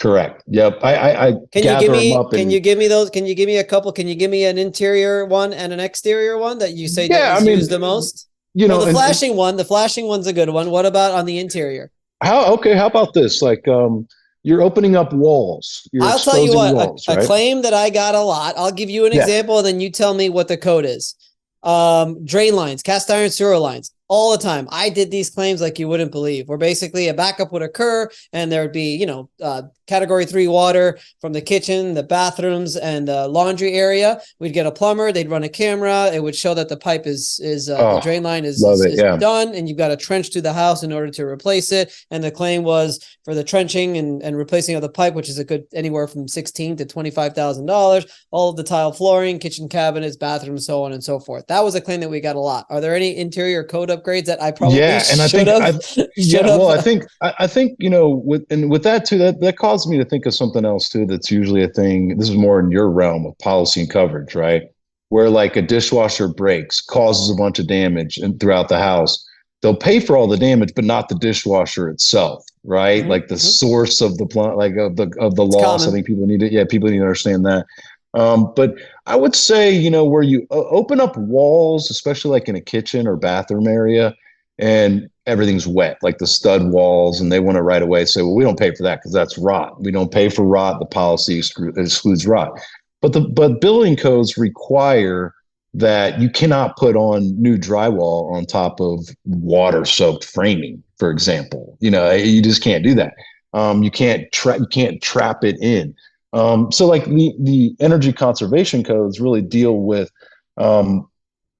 Correct. Yep. I I, I Can you give me can and- you give me those can you give me a couple can you give me an interior one and an exterior one that you say Yeah, that I mean, the most? you know well, the and- and flashing one, the flashing one's a good one. What about on the interior? how okay. How about this? Like um, you're opening up walls. You're I'll tell you what, walls, a, a claim that I got a lot. I'll give you an Yeah. example and then you tell me what the code is. Um, drain lines, cast iron sewer lines, all the time. I did these claims like you wouldn't believe, where basically a backup would occur and there would be, you know, uh, category three water from the kitchen, the bathrooms, and the laundry area. We'd get a plumber, they'd run a camera. It would show that the pipe is is uh, the Oh, drain line is, is, it, is yeah. done, and you've got a trench to the house in order to replace it. And the claim was for the trenching and, and replacing of the pipe, which is a good anywhere from sixteen to twenty five thousand dollars. All of the tile flooring, kitchen cabinets, bathrooms, so on and so forth. That was a claim that we got a lot. Are there any interior code upgrades that I probably Yeah, and I think? I- yeah well i think I, I think you know with and with that too that that caused me to think of something else too that's usually a thing this is more in your realm of policy and coverage right? Where like a dishwasher breaks causes a bunch of damage and throughout the house they'll pay for all the damage but not the dishwasher itself right? Mhm, like the mhm. source of the plant like of the of the It's loss i think people need to yeah people need to understand that Um, but I would say, you know, where you open up walls, especially like in a kitchen or bathroom area, and everything's wet, like the stud walls, and they want to right away say, well, we don't pay for that because that's rot. We don't pay for rot. The policy excludes rot. But the but building codes require that you cannot put on new drywall on top of water soaked framing, for example. You know, you just can't do that. Um, you can't tra- you can't trap it in. Um, so like the the energy conservation codes really deal with um,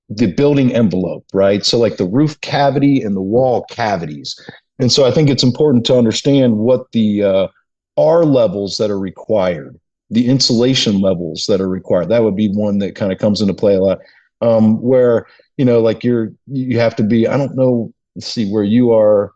the building envelope, right? So like the roof cavity and the wall cavities. And so I think it's important to understand what the uh, R levels that are required, the insulation levels that are required. That would be one that kind of comes into play a lot. Um, where you know, like you're you have to be. I don't know. Let's see where you are.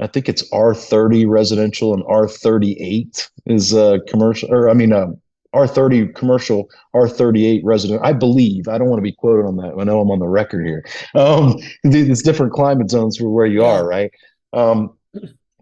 I think it's R30 residential and R38 is uh, commercial, or I mean, uh, R30 commercial, R38 resident. I believe. I don't want to be quoted on that. I know I'm on the record here. Um, it's different climate zones for where you are, right? Um,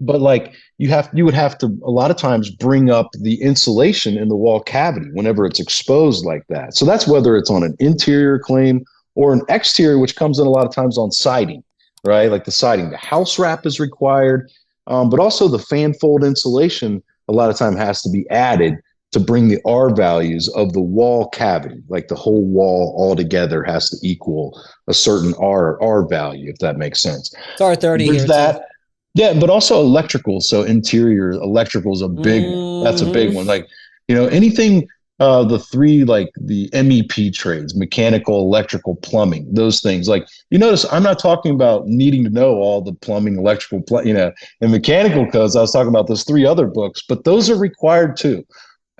but like you have, you would have to a lot of times bring up the insulation in the wall cavity whenever it's exposed like that. So that's whether it's on an interior claim or an exterior, which comes in a lot of times on siding right? Like the siding, the house wrap is required, um, but also the fan fold insulation a lot of time has to be added to bring the R values of the wall cavity, like the whole wall all together has to equal a certain R R value, if that makes sense. It's R thirty here. That, too. yeah, but also electrical. So interior electrical is a big. Mm-hmm. That's a big one. Like you know anything uh, the three like the MEP trades, mechanical, electrical, plumbing, those things. Like you notice, I'm not talking about needing to know all the plumbing, electrical, pl- you know, and mechanical codes. I was talking about those three other books, but those are required too.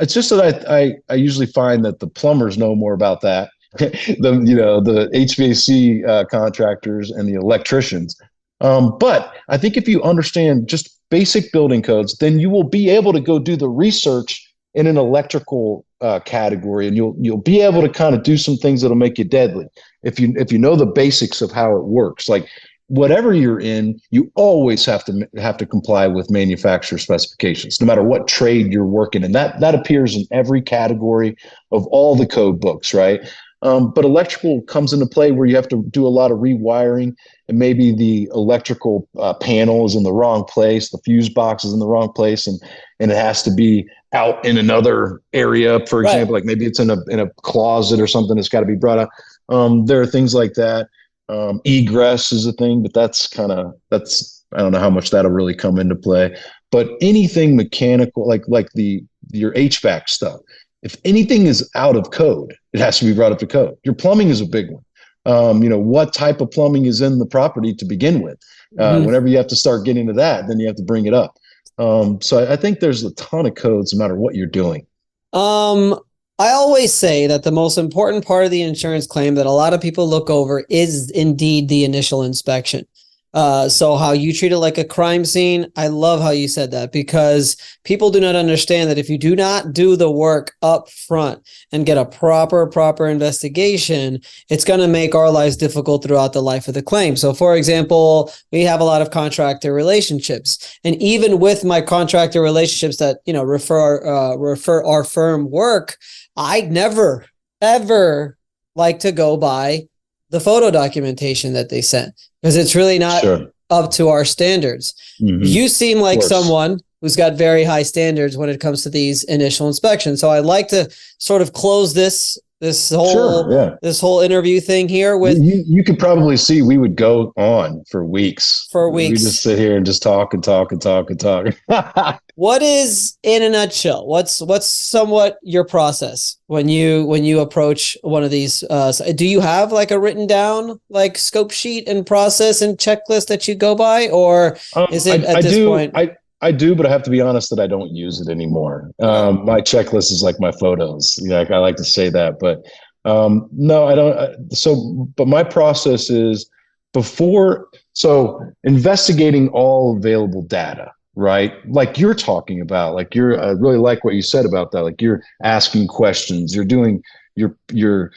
It's just that I I, I usually find that the plumbers know more about that. the you know the HVAC uh, contractors and the electricians. Um, but I think if you understand just basic building codes, then you will be able to go do the research in an electrical uh, category, and you'll you'll be able to kind of do some things that'll make you deadly if you if you know the basics of how it works. Like whatever you're in, you always have to have to comply with manufacturer specifications, no matter what trade you're working in. That that appears in every category of all the code books, right? Um, but electrical comes into play where you have to do a lot of rewiring, and maybe the electrical uh, panel is in the wrong place, the fuse box is in the wrong place, and and it has to be out in another area, for example, right. like maybe it's in a in a closet or something that's got to be brought up. Um, there are things like that. Um, egress is a thing, but that's kind of that's I don't know how much that'll really come into play. But anything mechanical, like like the your HVAC stuff, if anything is out of code, it has to be brought up to code. Your plumbing is a big one. Um, you know what type of plumbing is in the property to begin with. Uh, mm-hmm. Whenever you have to start getting to that, then you have to bring it up. Um, so I, I think there's a ton of codes no matter what you're doing. Um, I always say that the most important part of the insurance claim that a lot of people look over is indeed the initial inspection. Uh, so how you treat it like a crime scene, I love how you said that because people do not understand that if you do not do the work up front and get a proper, proper investigation, it's going to make our lives difficult throughout the life of the claim. So, for example, we have a lot of contractor relationships, and even with my contractor relationships that you know refer uh, refer our firm work, I never ever like to go by the photo documentation that they sent because it's really not sure. up to our standards. Mm-hmm. You seem like someone who's got very high standards when it comes to these initial inspections. So I'd like to sort of close this this whole sure, yeah. this whole interview thing here with you, you could probably see we would go on for weeks. For weeks we just sit here and just talk and talk and talk and talk. What is in a nutshell what's what's somewhat your process when you when you approach one of these uh, do you have like a written down like scope sheet and process and checklist that you go by or um, is it I, at I this do, point I, I do, but I have to be honest that I don't use it anymore. Um, my checklist is like my photos. Yeah, I like to say that, but um, no, I don't. So, but my process is before. So, investigating all available data, right? Like you're talking about. Like you're. I really like what you said about that. Like you're asking questions. You're doing. You're. You're.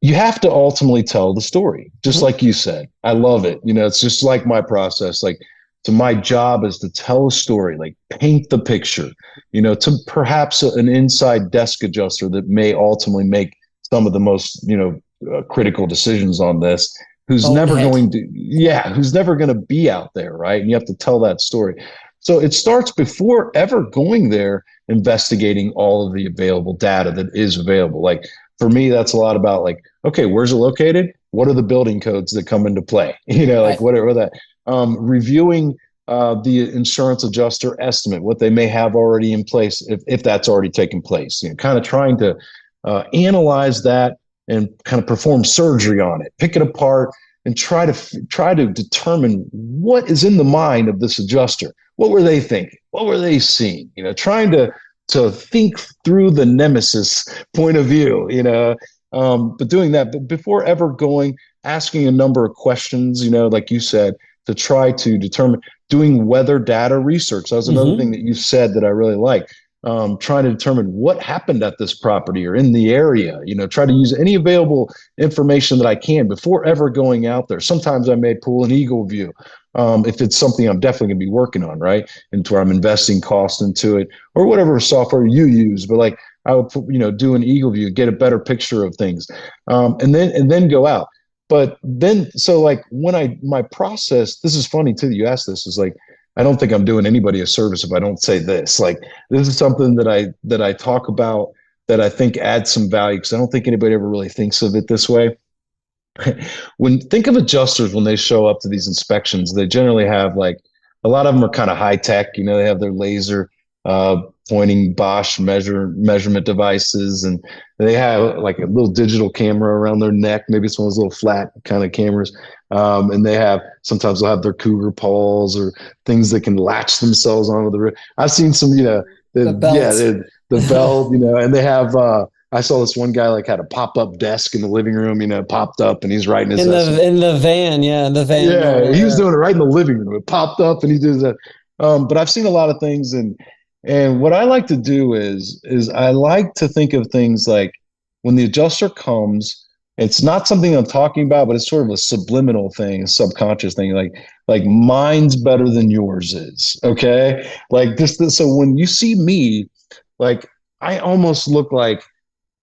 You have to ultimately tell the story, just mm-hmm. like you said. I love it. You know, it's just like my process. Like So my job is to tell a story, like paint the picture, you know, to perhaps an inside desk adjuster that may ultimately make some of the most, you know, uh, critical decisions on this who's never going to yeah who's never going to be out there right? And you have to tell that story. So it starts before ever going there investigating all of the available data that is available. Like for me that's a lot about like okay where's it located? What are the building codes that come into play? You know like whatever that um, reviewing uh, the insurance adjuster estimate what they may have already in place if, if that's already taken place you know kind of trying to uh, analyze that and kind of perform surgery on it, pick it apart, and try to try to determine what is in the mind of this adjuster. What were they thinking? What were they seeing? You know, trying to to think through the nemesis point of view. You know, um, but doing that, but before ever going, asking a number of questions. You know, like you said, to try to determine doing weather data research. That was another mm-hmm. thing that you said that I really like um, trying to determine what happened at this property or in the area. You know, try to use any available information that I can before ever going out there. Sometimes I may pull an EagleView um, if it's something I'm definitely going to be working on, right? And where I'm investing cost into it or whatever software you use. But like I would, you know, do an EagleView, get a better picture of things, um, and then and then go out. But then, so like when I my process, this is funny too. You asked this is like I don't think I'm doing anybody a service if I don't say this. Like this is something that I that I talk about that I think adds some value because I don't think anybody ever really thinks of it this way. when think of adjusters when they show up to these inspections, they generally have like a lot of them are kind of high tech. You know, they have their laser uh, pointing Bosch measure measurement devices, and they have like a little digital camera around their neck. Maybe it's one of those little flat kind of cameras. Um, and they have sometimes they'll have their cougar paws or things that can latch themselves onto the roof. I've seen some, you know, the, the yeah, the, the belt, you know, and they have. Uh, I saw this one guy like had a pop up desk in the living room, you know, popped up, and he's writing his in the in the van, yeah, in the van. Yeah, he was doing it right in the living room. It popped up, and he did that. Um, but I've seen a lot of things, and and what I like to do is is I like to think of things like when the adjuster comes it's not something I'm talking about, but it's sort of a subliminal thing, a subconscious thing. Like, like mine's better than yours is. Okay. Like this, this so when you see me, like I almost look like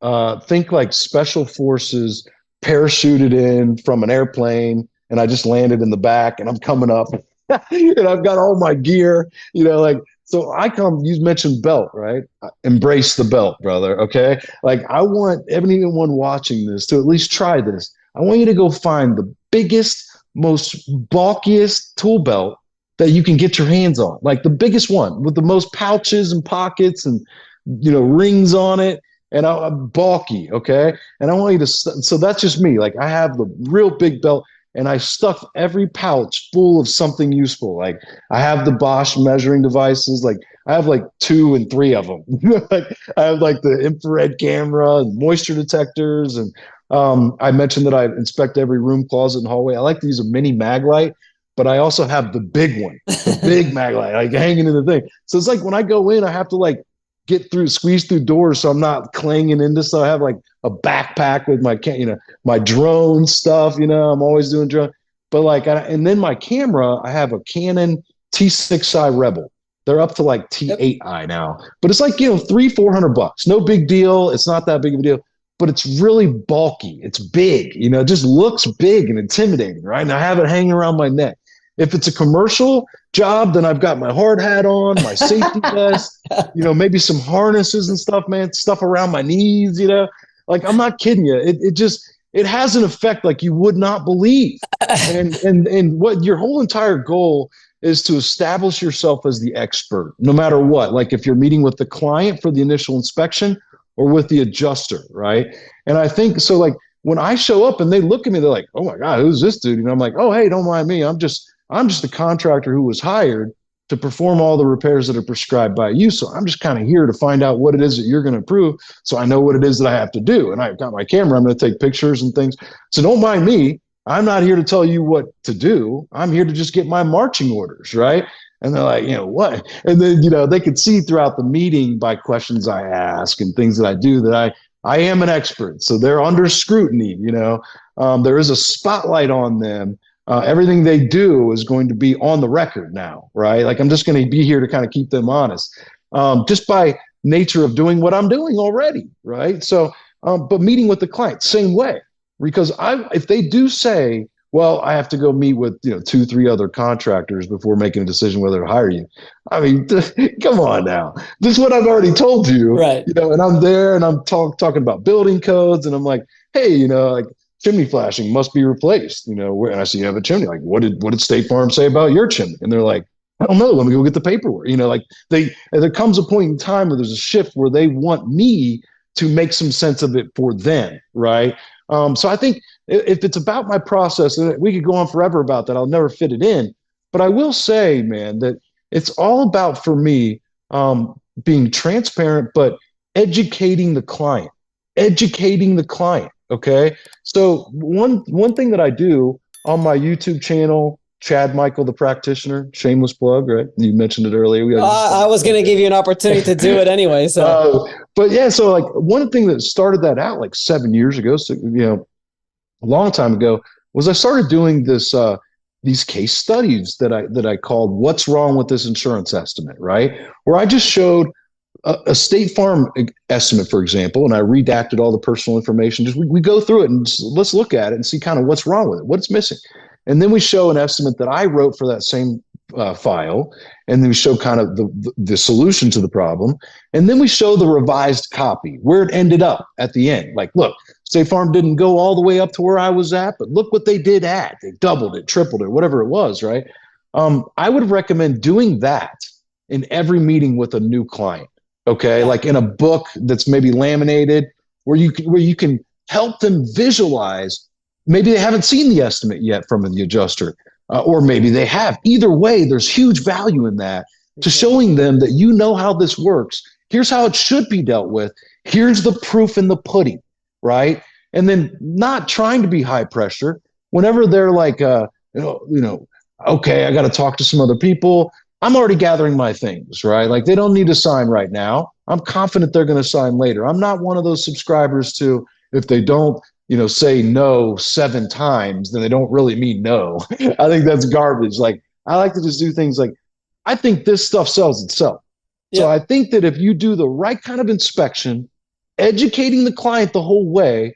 uh think like special forces parachuted in from an airplane and I just landed in the back and I'm coming up and I've got all my gear, you know, like so I come, you mentioned belt, right? Uh, embrace the belt, brother. Okay. Like I want anyone watching this to at least try this. I want you to go find the biggest, most bulkiest tool belt that you can get your hands on, like the biggest one with the most pouches and pockets and, you know, rings on it. And I, am bulky. Okay. And I want you to, so that's just me. Like I have the real big belt and I stuff every pouch full of something useful. Like I have the Bosch measuring devices. Like I have like two and three of them. like I have like the infrared camera and moisture detectors. And um, I mentioned that I inspect every room, closet, and hallway. I like to use a mini Maglite, but I also have the big one, the big Maglite, like hanging in the thing. So it's like when I go in, I have to like get through, squeeze through doors, so I'm not clanging into. So I have like a backpack with my, you know, my drone stuff. You know, I'm always doing drone. But like, I, and then my camera, I have a Canon T6i Rebel. They're up to like T8i now, but it's like you know three, four hundred bucks. No big deal. It's not that big of a deal, but it's really bulky. It's big. You know, it just looks big and intimidating, right? And I have it hanging around my neck. If it's a commercial job, then I've got my hard hat on, my safety vest, you know, maybe some harnesses and stuff, man, stuff around my knees, you know. Like I'm not kidding you. It it just it has an effect like you would not believe. And and and what your whole entire goal is to establish yourself as the expert, no matter what. Like if you're meeting with the client for the initial inspection or with the adjuster, right? And I think so like when I show up and they look at me, they're like, "Oh my God, who's this dude?" And I'm like, "Oh, hey, don't mind me. I'm just I'm just a contractor who was hired to perform all the repairs that are prescribed by you. So I'm just kind of here to find out what it is that you're going to approve. So I know what it is that I have to do. And I've got my camera. I'm going to take pictures and things. So don't mind me. I'm not here to tell you what to do. I'm here to just get my marching orders, right? And they're like, you know, what? And then, you know, they could see throughout the meeting by questions I ask and things that I do that I I am an expert. So they're under scrutiny, you know. Um, there is a spotlight on them uh, everything they do is going to be on the record now, right? Like I'm just going to be here to kind of keep them honest, um, just by nature of doing what I'm doing already, right? So, um, but meeting with the client, same way, because I if they do say, well, I have to go meet with you know two, three other contractors before making a decision whether to hire you. I mean, come on now, this is what I've already told you, right? You know, and I'm there and I'm talk, talking about building codes, and I'm like, hey, you know, like chimney flashing must be replaced. You know, and I see you have a chimney. Like, what did what did State Farm say about your chimney? And they're like, I don't know. Let me go get the paperwork. You know, like they there comes a point in time where there's a shift where they want me to make some sense of it for them, right? Um, so I think if it's about my process, we could go on forever about that, I'll never fit it in. But I will say, man, that it's all about for me um, being transparent, but educating the client, educating the client. Okay. So one one thing that I do on my YouTube channel, Chad Michael, the practitioner, shameless plug, right? You mentioned it earlier. Uh, I was going to give you an opportunity to do it anyway. So, uh, but yeah, so like one thing that started that out like seven years ago, so you know, a long time ago, was I started doing this uh, these case studies that I that I called "What's Wrong with This Insurance Estimate," right? Where I just showed a, State Farm estimate, for example, and I redacted all the personal information. Just we, we go through it and let's look at it and see kind of what's wrong with it, what's missing, and then we show an estimate that I wrote for that same uh, file, and then we show kind of the, the, solution to the problem, and then we show the revised copy where it ended up at the end. Like, look, State Farm didn't go all the way up to where I was at, but look what they did add. They doubled it, tripled it, whatever it was, right? Um, I would recommend doing that in every meeting with a new client okay? Like in a book that's maybe laminated where you can, where you can help them visualize maybe they haven't seen the estimate yet from the adjuster uh, or maybe they have. Either way there's huge value in that to showing them that you know how this works. Here's how it should be dealt with. Here's the proof in the pudding right? And then not trying to be high pressure. Whenever they're like uh, you know, you know okay i got to talk to some other people I'm already gathering my things, right? Like they don't need to sign right now. I'm confident they're going to sign later. I'm not one of those subscribers to if they don't, you know, say no seven times, then they don't really mean no. I think that's garbage. Like I like to just do things like I think this stuff sells itself. Yeah. So I think that if you do the right kind of inspection, educating the client the whole way,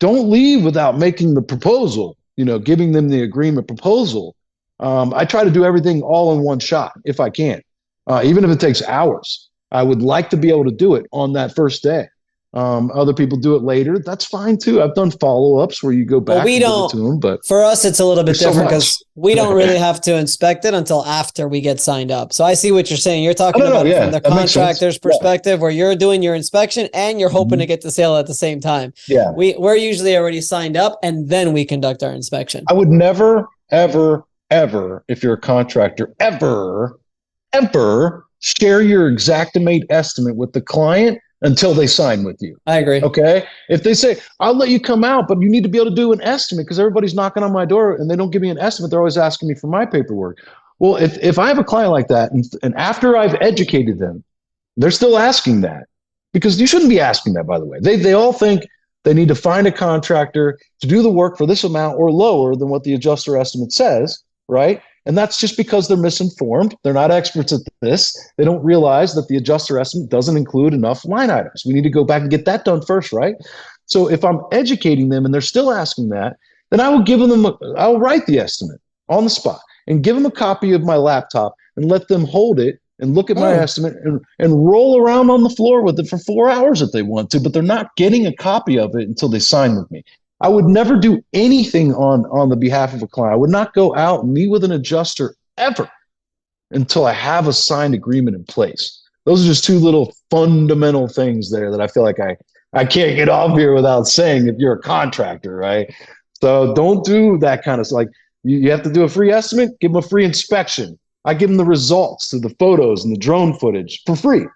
don't leave without making the proposal, you know, giving them the agreement proposal um, I try to do everything all in one shot if I can, uh, even if it takes hours. I would like to be able to do it on that first day. Um, other people do it later. That's fine too. I've done follow ups where you go back. Well, we don't. To them, but for us, it's a little bit different because so we don't really have to inspect it until after we get signed up. So I see what you're saying. You're talking about yeah, from the contractor's perspective, yeah. where you're doing your inspection and you're hoping mm-hmm. to get the sale at the same time. Yeah, we we're usually already signed up, and then we conduct our inspection. I would never, ever, ever, if you're a contractor, ever, ever share your Xactimate estimate with the client until they sign with you. I agree. Okay. If they say, I'll let you come out, but you need to be able to do an estimate because everybody's knocking on my door and they don't give me an estimate, they're always asking me for my paperwork. Well, if, if I have a client like that and, and after I've educated them, they're still asking that because you shouldn't be asking that, by the way. They, they all think they need to find a contractor to do the work for this amount or lower than what the adjuster estimate says right? And that's just because they're misinformed. They're not experts at this. They don't realize that the adjuster estimate doesn't include enough line items. We need to go back and get that done first, right? So if I'm educating them and they're still asking that, then I will give them, a, I'll write the estimate on the spot and give them a copy of my laptop and let them hold it and look at my oh. estimate and, and roll around on the floor with it for four hours if they want to, but they're not getting a copy of it until they sign with me. I would never do anything on on the behalf of a client. I would not go out and meet with an adjuster ever until I have a signed agreement in place. Those are just two little fundamental things there that I feel like I I can't get off here without saying if you're a contractor, right? So don't do that kind of like you, you have to do a free estimate, give them a free inspection. I give them the results to the photos and the drone footage for free,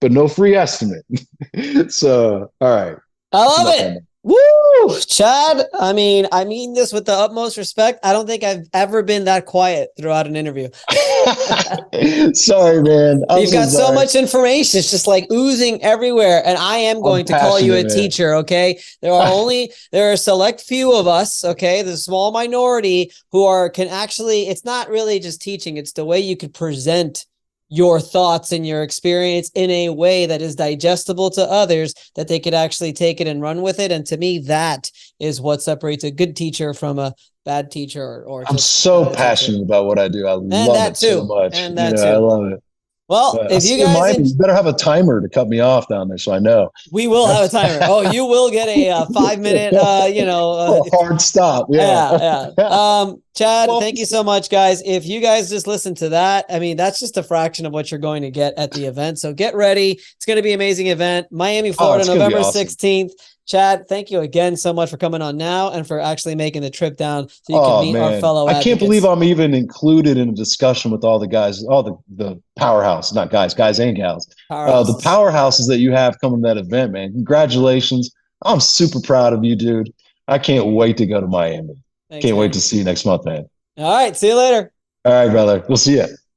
but no free estimate. so all right. I love it. Woo, Chad. I mean, I mean this with the utmost respect. I don't think I've ever been that quiet throughout an interview. sorry, man. I'm You've so got sorry. so much information. It's just like oozing everywhere. And I am going I'm to call you a man. teacher. Okay. There are only there are a select few of us, okay, the small minority who are can actually, it's not really just teaching, it's the way you could present your thoughts and your experience in a way that is digestible to others that they could actually take it and run with it and to me that is what separates a good teacher from a bad teacher or, or i'm so passionate teacher. about what i do i and love it too. so much and that you know, too. i love it well, but if you guys, you better have a timer to cut me off down there, so I know. We will have a timer. oh, you will get a uh, five minute, uh, you know, uh, hard stop. Yeah, yeah. yeah. Um, Chad, well, thank you so much, guys. If you guys just listen to that, I mean, that's just a fraction of what you're going to get at the event. So get ready. It's going to be an amazing event. Miami, Florida, oh, November sixteenth. Awesome. Chad, thank you again so much for coming on now and for actually making the trip down so you oh, can meet man. our fellow. I can't believe I'm even included in a discussion with all the guys, all the the powerhouse, not guys, guys and gals, uh, the powerhouses that you have coming to that event, man. Congratulations! I'm super proud of you, dude. I can't wait to go to Miami. Thanks, can't man. wait to see you next month, man. All right, see you later. All right, brother. We'll see you.